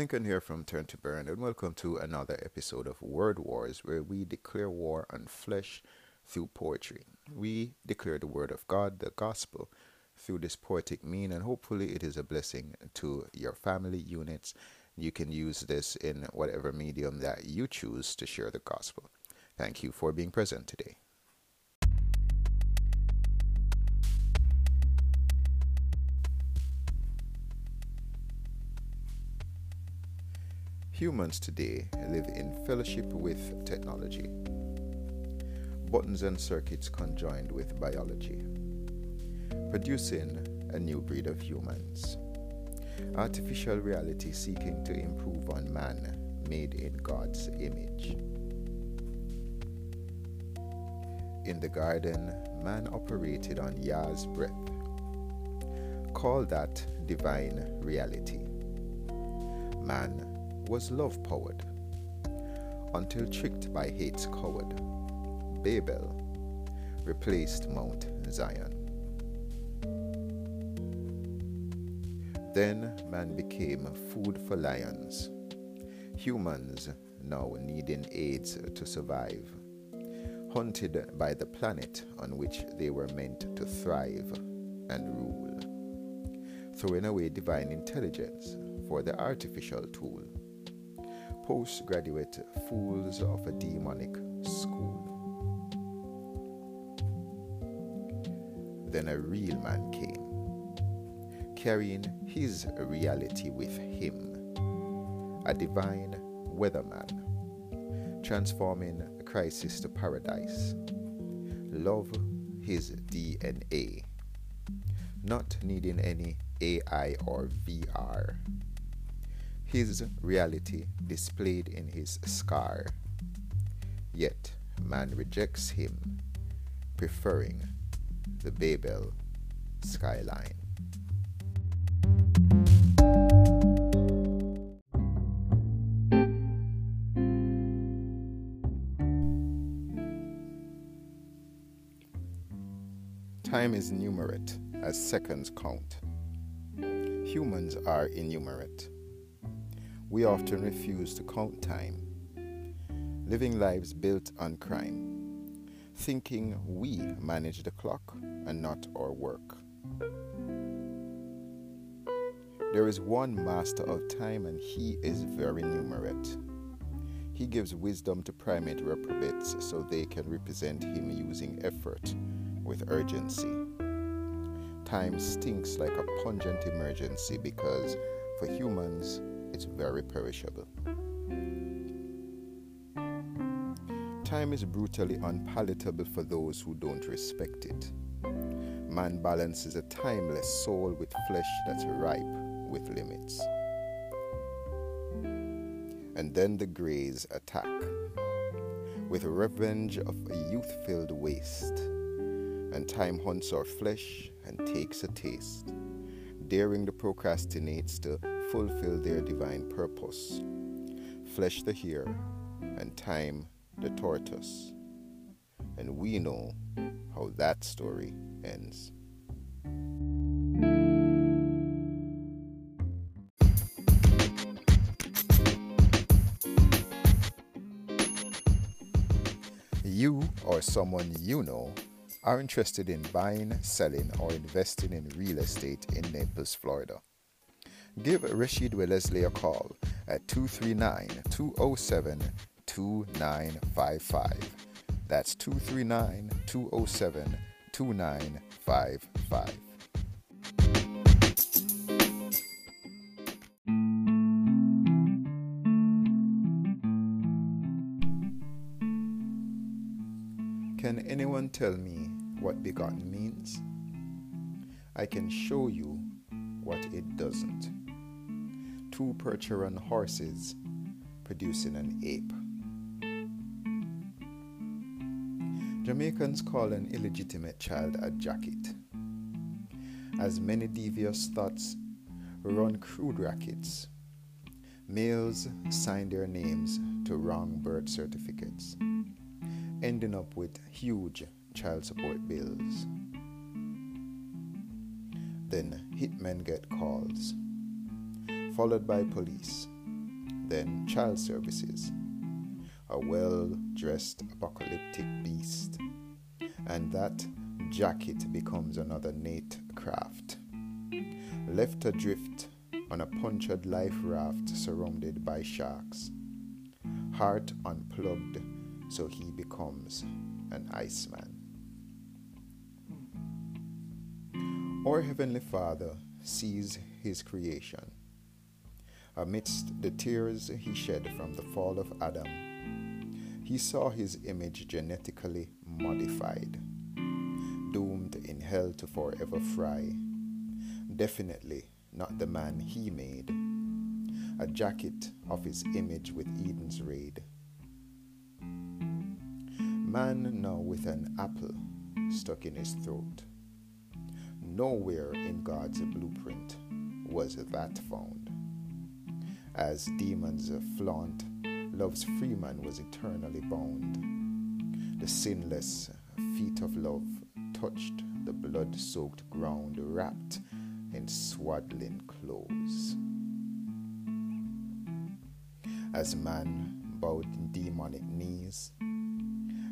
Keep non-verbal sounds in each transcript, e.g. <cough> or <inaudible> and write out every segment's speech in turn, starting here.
Lincoln here from Turn to Burn, and welcome to another episode of Word Wars, where we declare war on flesh through poetry. We declare the Word of God, the Gospel, through this poetic mean, and hopefully it is a blessing to your family units. You can use this in whatever medium that you choose to share the Gospel. Thank you for being present today. Humans today live in fellowship with technology, buttons and circuits conjoined with biology, producing a new breed of humans. Artificial reality seeking to improve on man made in God's image. In the garden, man operated on Yah's breath. Call that divine reality. Man was love powered until tricked by hate's coward. Babel replaced Mount Zion. Then man became food for lions. Humans now needing aids to survive, hunted by the planet on which they were meant to thrive and rule, throwing away divine intelligence for the artificial tool postgraduate fools of a demonic school. Then a real man came, carrying his reality with him, a divine weatherman, transforming a crisis to paradise. Love his DNA, not needing any AI or VR his reality displayed in his scar. Yet man rejects him, preferring the Babel skyline. Time is numerate as seconds count. Humans are innumerate we often refuse to count time, living lives built on crime, thinking we manage the clock and not our work. There is one master of time, and he is very numerate. He gives wisdom to primate reprobates so they can represent him using effort with urgency. Time stinks like a pungent emergency because for humans, it's very perishable. Time is brutally unpalatable for those who don't respect it. Man balances a timeless soul with flesh that's ripe with limits. And then the Greys attack with revenge of a youth filled waste. And time hunts our flesh and takes a taste, daring the procrastinates to fulfill their divine purpose. Flesh the hare, and time the tortoise. And we know how that story ends. You or someone you know are interested in buying, selling, or investing in real estate in Naples, Florida give Rashid Wellesley a call at 239 207 2955. That's 239 207 2955. Can anyone tell me what begotten means? I can show you what it doesn't two Percheron horses producing an ape. Jamaicans call an illegitimate child a jacket. As many devious thoughts run crude rackets, males sign their names to wrong birth certificates, ending up with huge child support bills. Then hitmen get calls followed by police, then child services, a well dressed apocalyptic beast, and that jacket becomes another Nate craft. Left adrift on a punctured life raft surrounded by sharks, heart unplugged so he becomes an iceman. Our Heavenly Father sees his creation. Amidst the tears he shed from the fall of Adam, he saw his image genetically modified, doomed in hell to forever fry. Definitely not the man he made, a jacket of his image with Eden's raid. Man now with an apple stuck in his throat. Nowhere in God's blueprint was that found. As demons flaunt, love's freeman was eternally bound. The sinless feet of love touched the blood soaked ground, wrapped in swaddling clothes. As man bowed in demonic knees,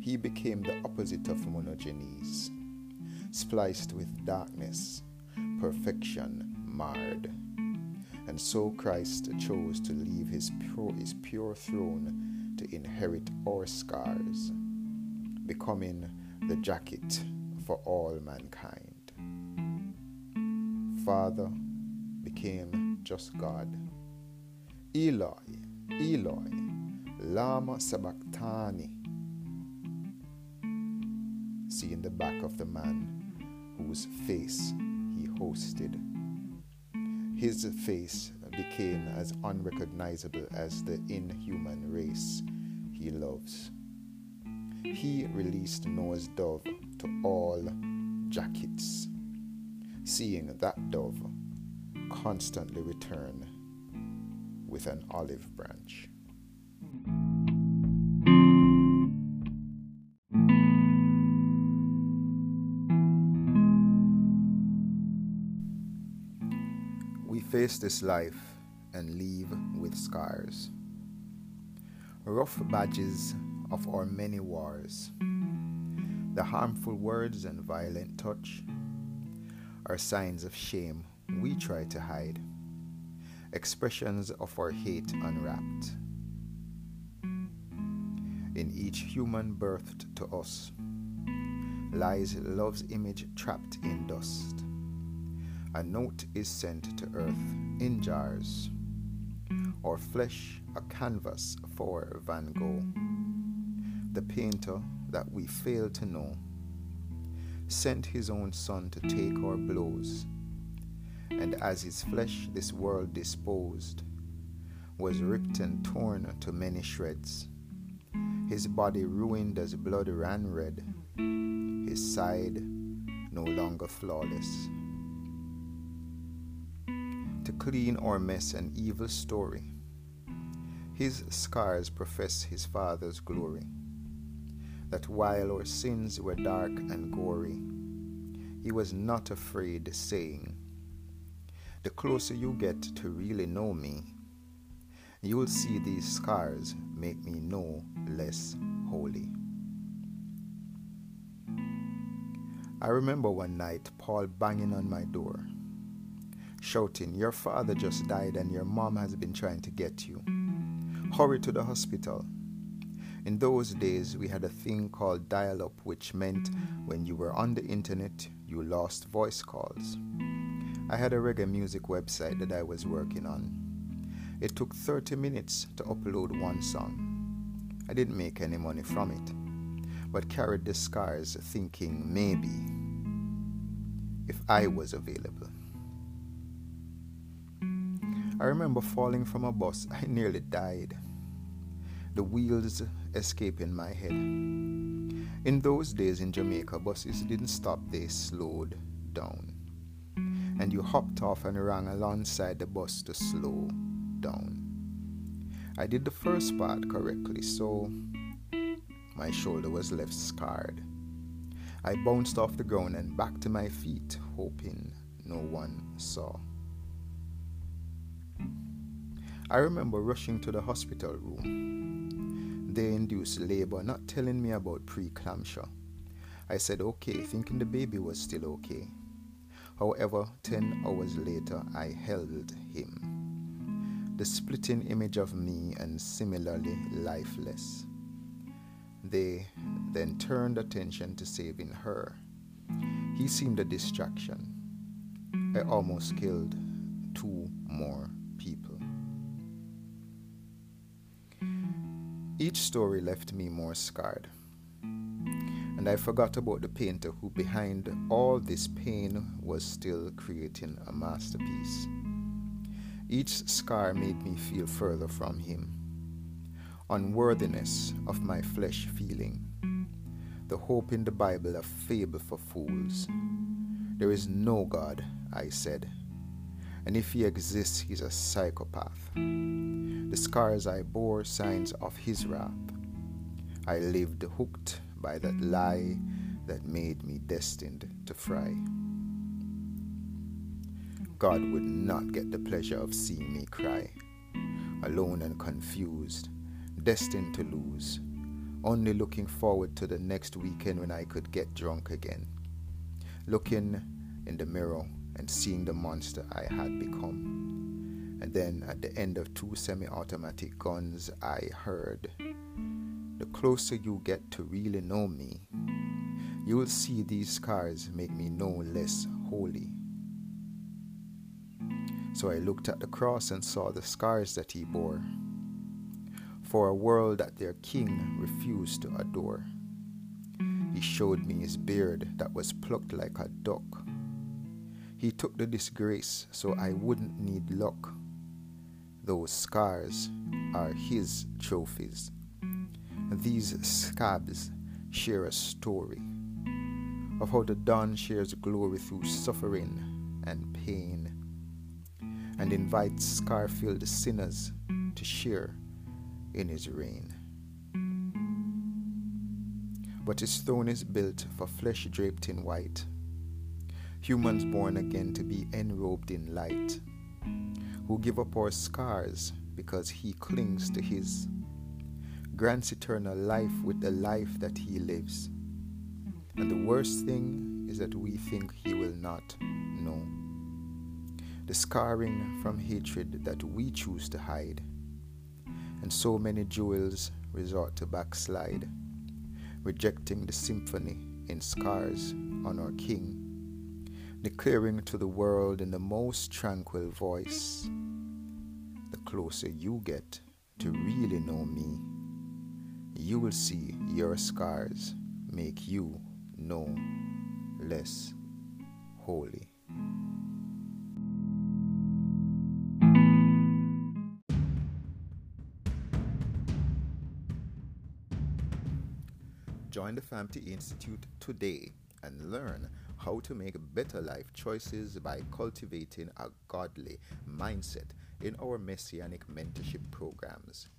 he became the opposite of monogenes, spliced with darkness, perfection marred. And so Christ chose to leave his pure, his pure throne to inherit our scars, becoming the jacket for all mankind. Father became just God. Eloi, Eloi, Lama Sabachthani. Seeing the back of the man whose face he hosted. His face became as unrecognizable as the inhuman race he loves. He released Noah's dove to all jackets seeing that dove constantly return with an olive branch. Face this life and leave with scars, rough badges of our many wars, the harmful words and violent touch are signs of shame we try to hide, expressions of our hate unwrapped. In each human birthed to us lies love's image trapped in dust. A note is sent to earth in jars, or flesh a canvas for Van Gogh, the painter that we fail to know sent his own son to take our blows. And as his flesh this world disposed was ripped and torn to many shreds, his body ruined as blood ran red, his side no longer flawless. Clean or mess an evil story, his scars profess his father's glory. That while our sins were dark and gory, he was not afraid, saying, The closer you get to really know me, you'll see these scars make me no less holy. I remember one night Paul banging on my door, shouting, Your father just died and your mom has been trying to get you. Hurry to the hospital. In those days, we had a thing called dial up, which meant when you were on the internet, you lost voice calls. I had a reggae music website that I was working on. It took 30 minutes to upload one song. I didn't make any money from it, but carried the scars thinking maybe if I was available. I remember falling from a bus, <laughs> I nearly died the wheels escaping my head. In those days in Jamaica, buses didn't stop, they slowed down. And you hopped off and ran alongside the bus to slow down. I did the first part correctly, so my shoulder was left scarred. I bounced off the ground and back to my feet, hoping no one saw. I remember rushing to the hospital room. They induced labor, not telling me about preeclampsia. I said okay, thinking the baby was still okay. However, 10 hours later, I held him. The splitting image of me and similarly lifeless. They then turned attention to saving her. He seemed a distraction. I almost killed two more Each story left me more scarred. And I forgot about the painter who, behind all this pain, was still creating a masterpiece. Each scar made me feel further from him. Unworthiness of my flesh feeling. The hope in the Bible a fable for fools. There is no God, I said. And if he exists, he's a psychopath. The scars I bore signs of his wrath. I lived hooked by that lie that made me destined to fry. God would not get the pleasure of seeing me cry, alone and confused, destined to lose, only looking forward to the next weekend when I could get drunk again, looking in the mirror and seeing the monster I had become. And then at the end of two semi automatic guns, I heard the closer you get to really know me, you will see these scars make me no less holy. So I looked at the cross and saw the scars that he bore for a world that their king refused to adore. He showed me his beard that was plucked like a duck he took the disgrace so I wouldn't need luck. Those scars are his trophies. These scabs share a story of how the dawn shares glory through suffering and pain and invites scar filled sinners to share in his reign. But his throne is built for flesh draped in white humans born again to be enrobed in light, who give up our scars because he clings to his, grants eternal life with the life that he lives. And the worst thing is that we think he will not know. The scarring from hatred that we choose to hide. And so many jewels resort to backslide, rejecting the symphony in scars on our King declaring to the world in the most tranquil voice the closer you get to really know me, you will see your scars make you no less holy. Join the FAMT Institute today and learn how to make better life choices by cultivating a godly mindset in our Messianic mentorship programs.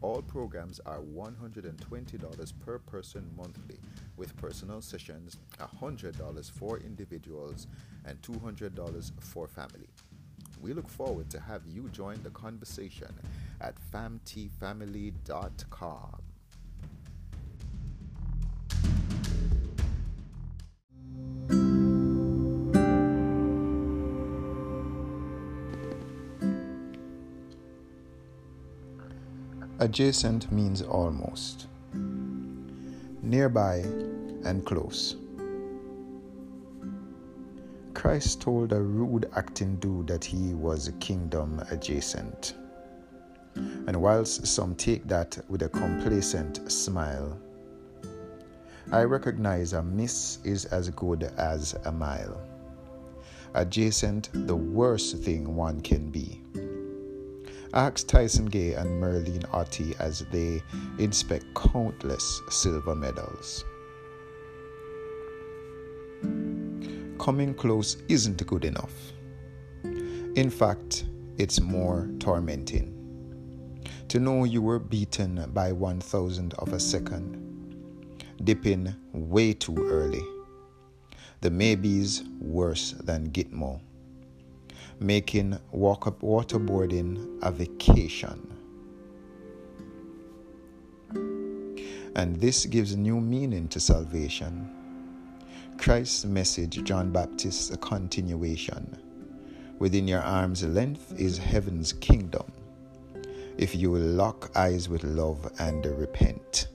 All programs are $120 per person monthly, with personal sessions $100 for individuals and $200 for family. We look forward to have you join the conversation at famtfamily.com. Adjacent means almost, nearby and close. Christ told a rude acting dude that he was kingdom adjacent. And whilst some take that with a complacent smile, I recognize a miss is as good as a mile. Adjacent, the worst thing one can be. Ask Tyson Gay and Merlene Ottey as they inspect countless silver medals. Coming close isn't good enough. In fact, it's more tormenting. To know you were beaten by one thousandth of a second, dipping way too early. The maybes worse than Gitmo. Making walk up waterboarding a vacation. And this gives new meaning to salvation. Christ's message, John Baptist's a continuation. Within your arm's length is heaven's kingdom. If you will lock eyes with love and repent,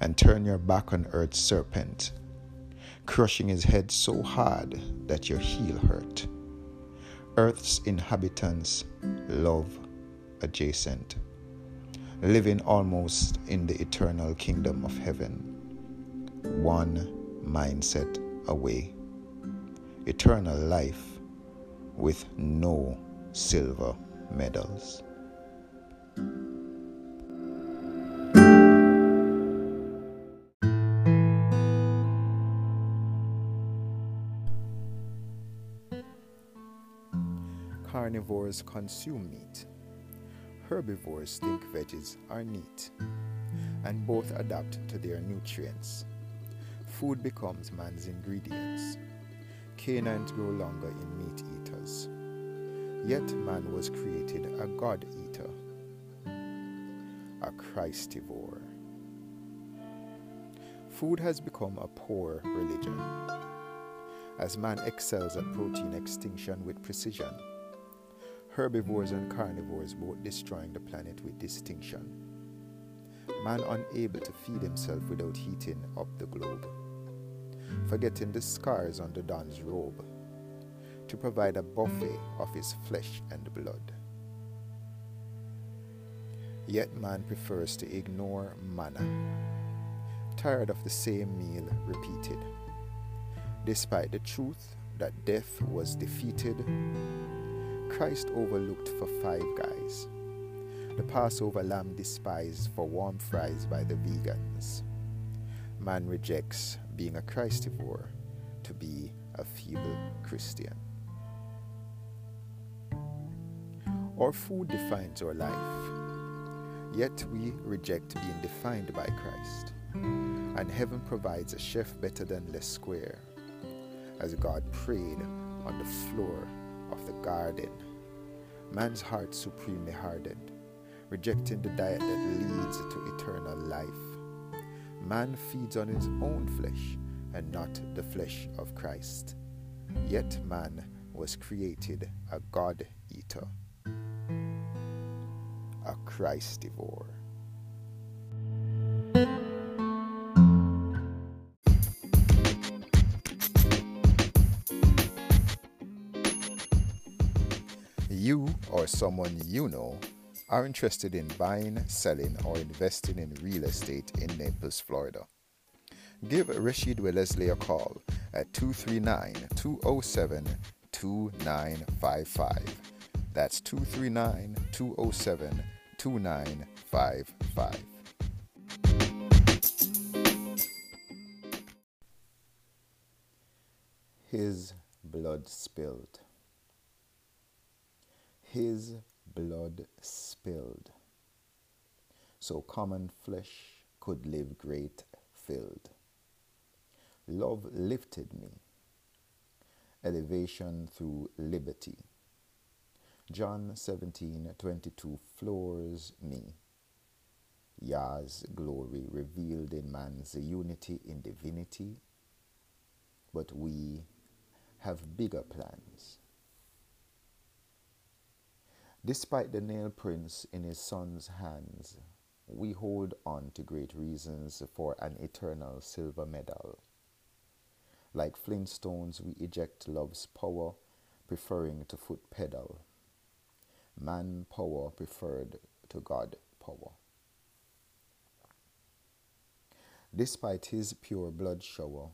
and turn your back on earth's serpent, crushing his head so hard that your heel hurt. Earth's inhabitants love adjacent, living almost in the eternal kingdom of heaven, one mindset away. Eternal life with no silver medals. Consume meat. Herbivores think veggies are neat, and both adapt to their nutrients. Food becomes man's ingredients. Canines grow longer in meat eaters. Yet man was created a God eater, a Christivore. Food has become a poor religion, as man excels at protein extinction with precision herbivores and carnivores both destroying the planet with distinction. Man unable to feed himself without heating up the globe, forgetting the scars on the Don's robe, to provide a buffet of his flesh and blood. Yet man prefers to ignore manna, tired of the same meal repeated. Despite the truth that death was defeated, Christ overlooked for five guys. The Passover lamb despised for warm fries by the vegans. Man rejects being a Christivore to be a feeble Christian. Our food defines our life, yet we reject being defined by Christ. And heaven provides a chef better than Les Square, as God prayed on the floor of the garden. Man's heart supremely hardened, rejecting the diet that leads to eternal life. Man feeds on his own flesh and not the flesh of Christ. Yet man was created a God eater, a Christivore. you or someone you know are interested in buying, selling, or investing in real estate in Naples, Florida, give Rashid Wellesley a call at 239 207 2955. That's 239 207 2955. His blood spilled his blood spilled, so common flesh could live great filled. Love lifted me, elevation through liberty. John 17 22 floors me. Yah's glory revealed in man's unity in divinity, but we have bigger plans. Despite the nail prints in his son's hands, we hold on to great reasons for an eternal silver medal. Like flintstones, we eject love's power, preferring to foot pedal. Man power preferred to God power. Despite his pure blood shower,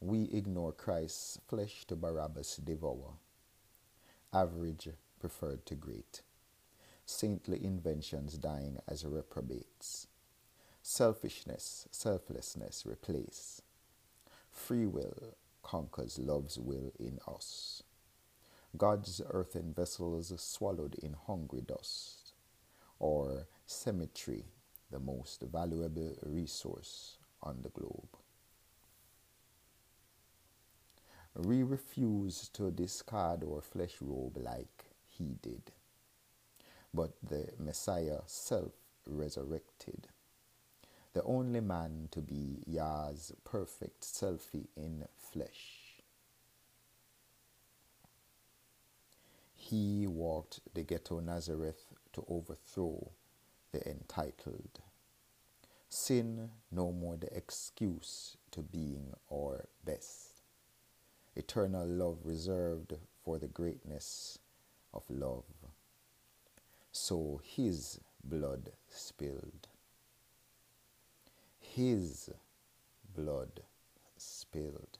we ignore Christ's flesh to Barabbas devour. Average preferred to great, saintly inventions dying as reprobates, selfishness, selflessness replace, free will conquers love's will in us. God's earthen vessels swallowed in hungry dust, or cemetery, the most valuable resource on the globe. We refuse to discard our flesh robe like he did. But the Messiah self resurrected, the only man to be Yah's perfect selfie in flesh. He walked the ghetto Nazareth to overthrow the entitled. Sin no more the excuse to being our best. Eternal love reserved for the greatness of love. So his blood spilled. His blood spilled.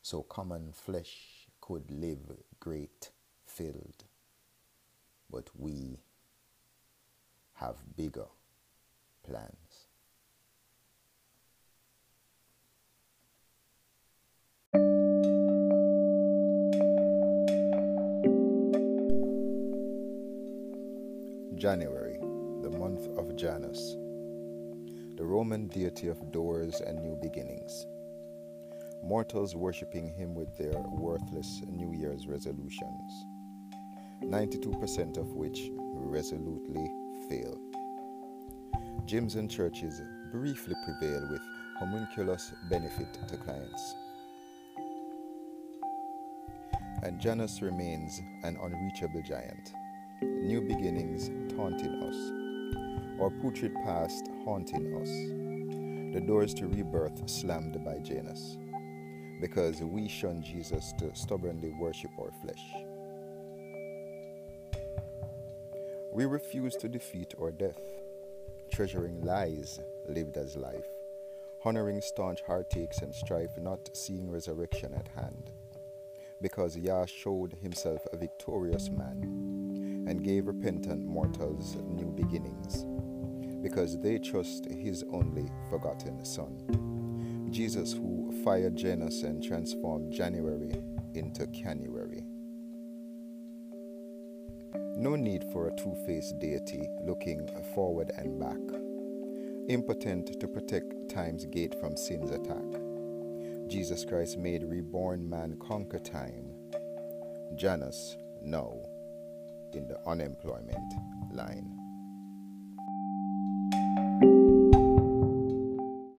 So common flesh could live great filled. But we have bigger plans. January, the month of Janus, the Roman deity of doors and new beginnings. Mortals worshipping him with their worthless New Year's resolutions, 92% of which resolutely fail. Gyms and churches briefly prevail with homunculus benefit to clients. And Janus remains an unreachable giant new beginnings taunting us, our putrid past haunting us, the doors to rebirth slammed by Janus, because we shun Jesus to stubbornly worship our flesh. We refuse to defeat our death, treasuring lies lived as life, honoring staunch heartaches and strife, not seeing resurrection at hand, because Yah showed himself a victorious man and gave repentant mortals new beginnings, because they trust his only forgotten Son, Jesus, who fired Janus and transformed January into Canuary. No need for a two faced deity looking forward and back, impotent to protect time's gate from sin's attack. Jesus Christ made reborn man conquer time. Janus, no in the unemployment line.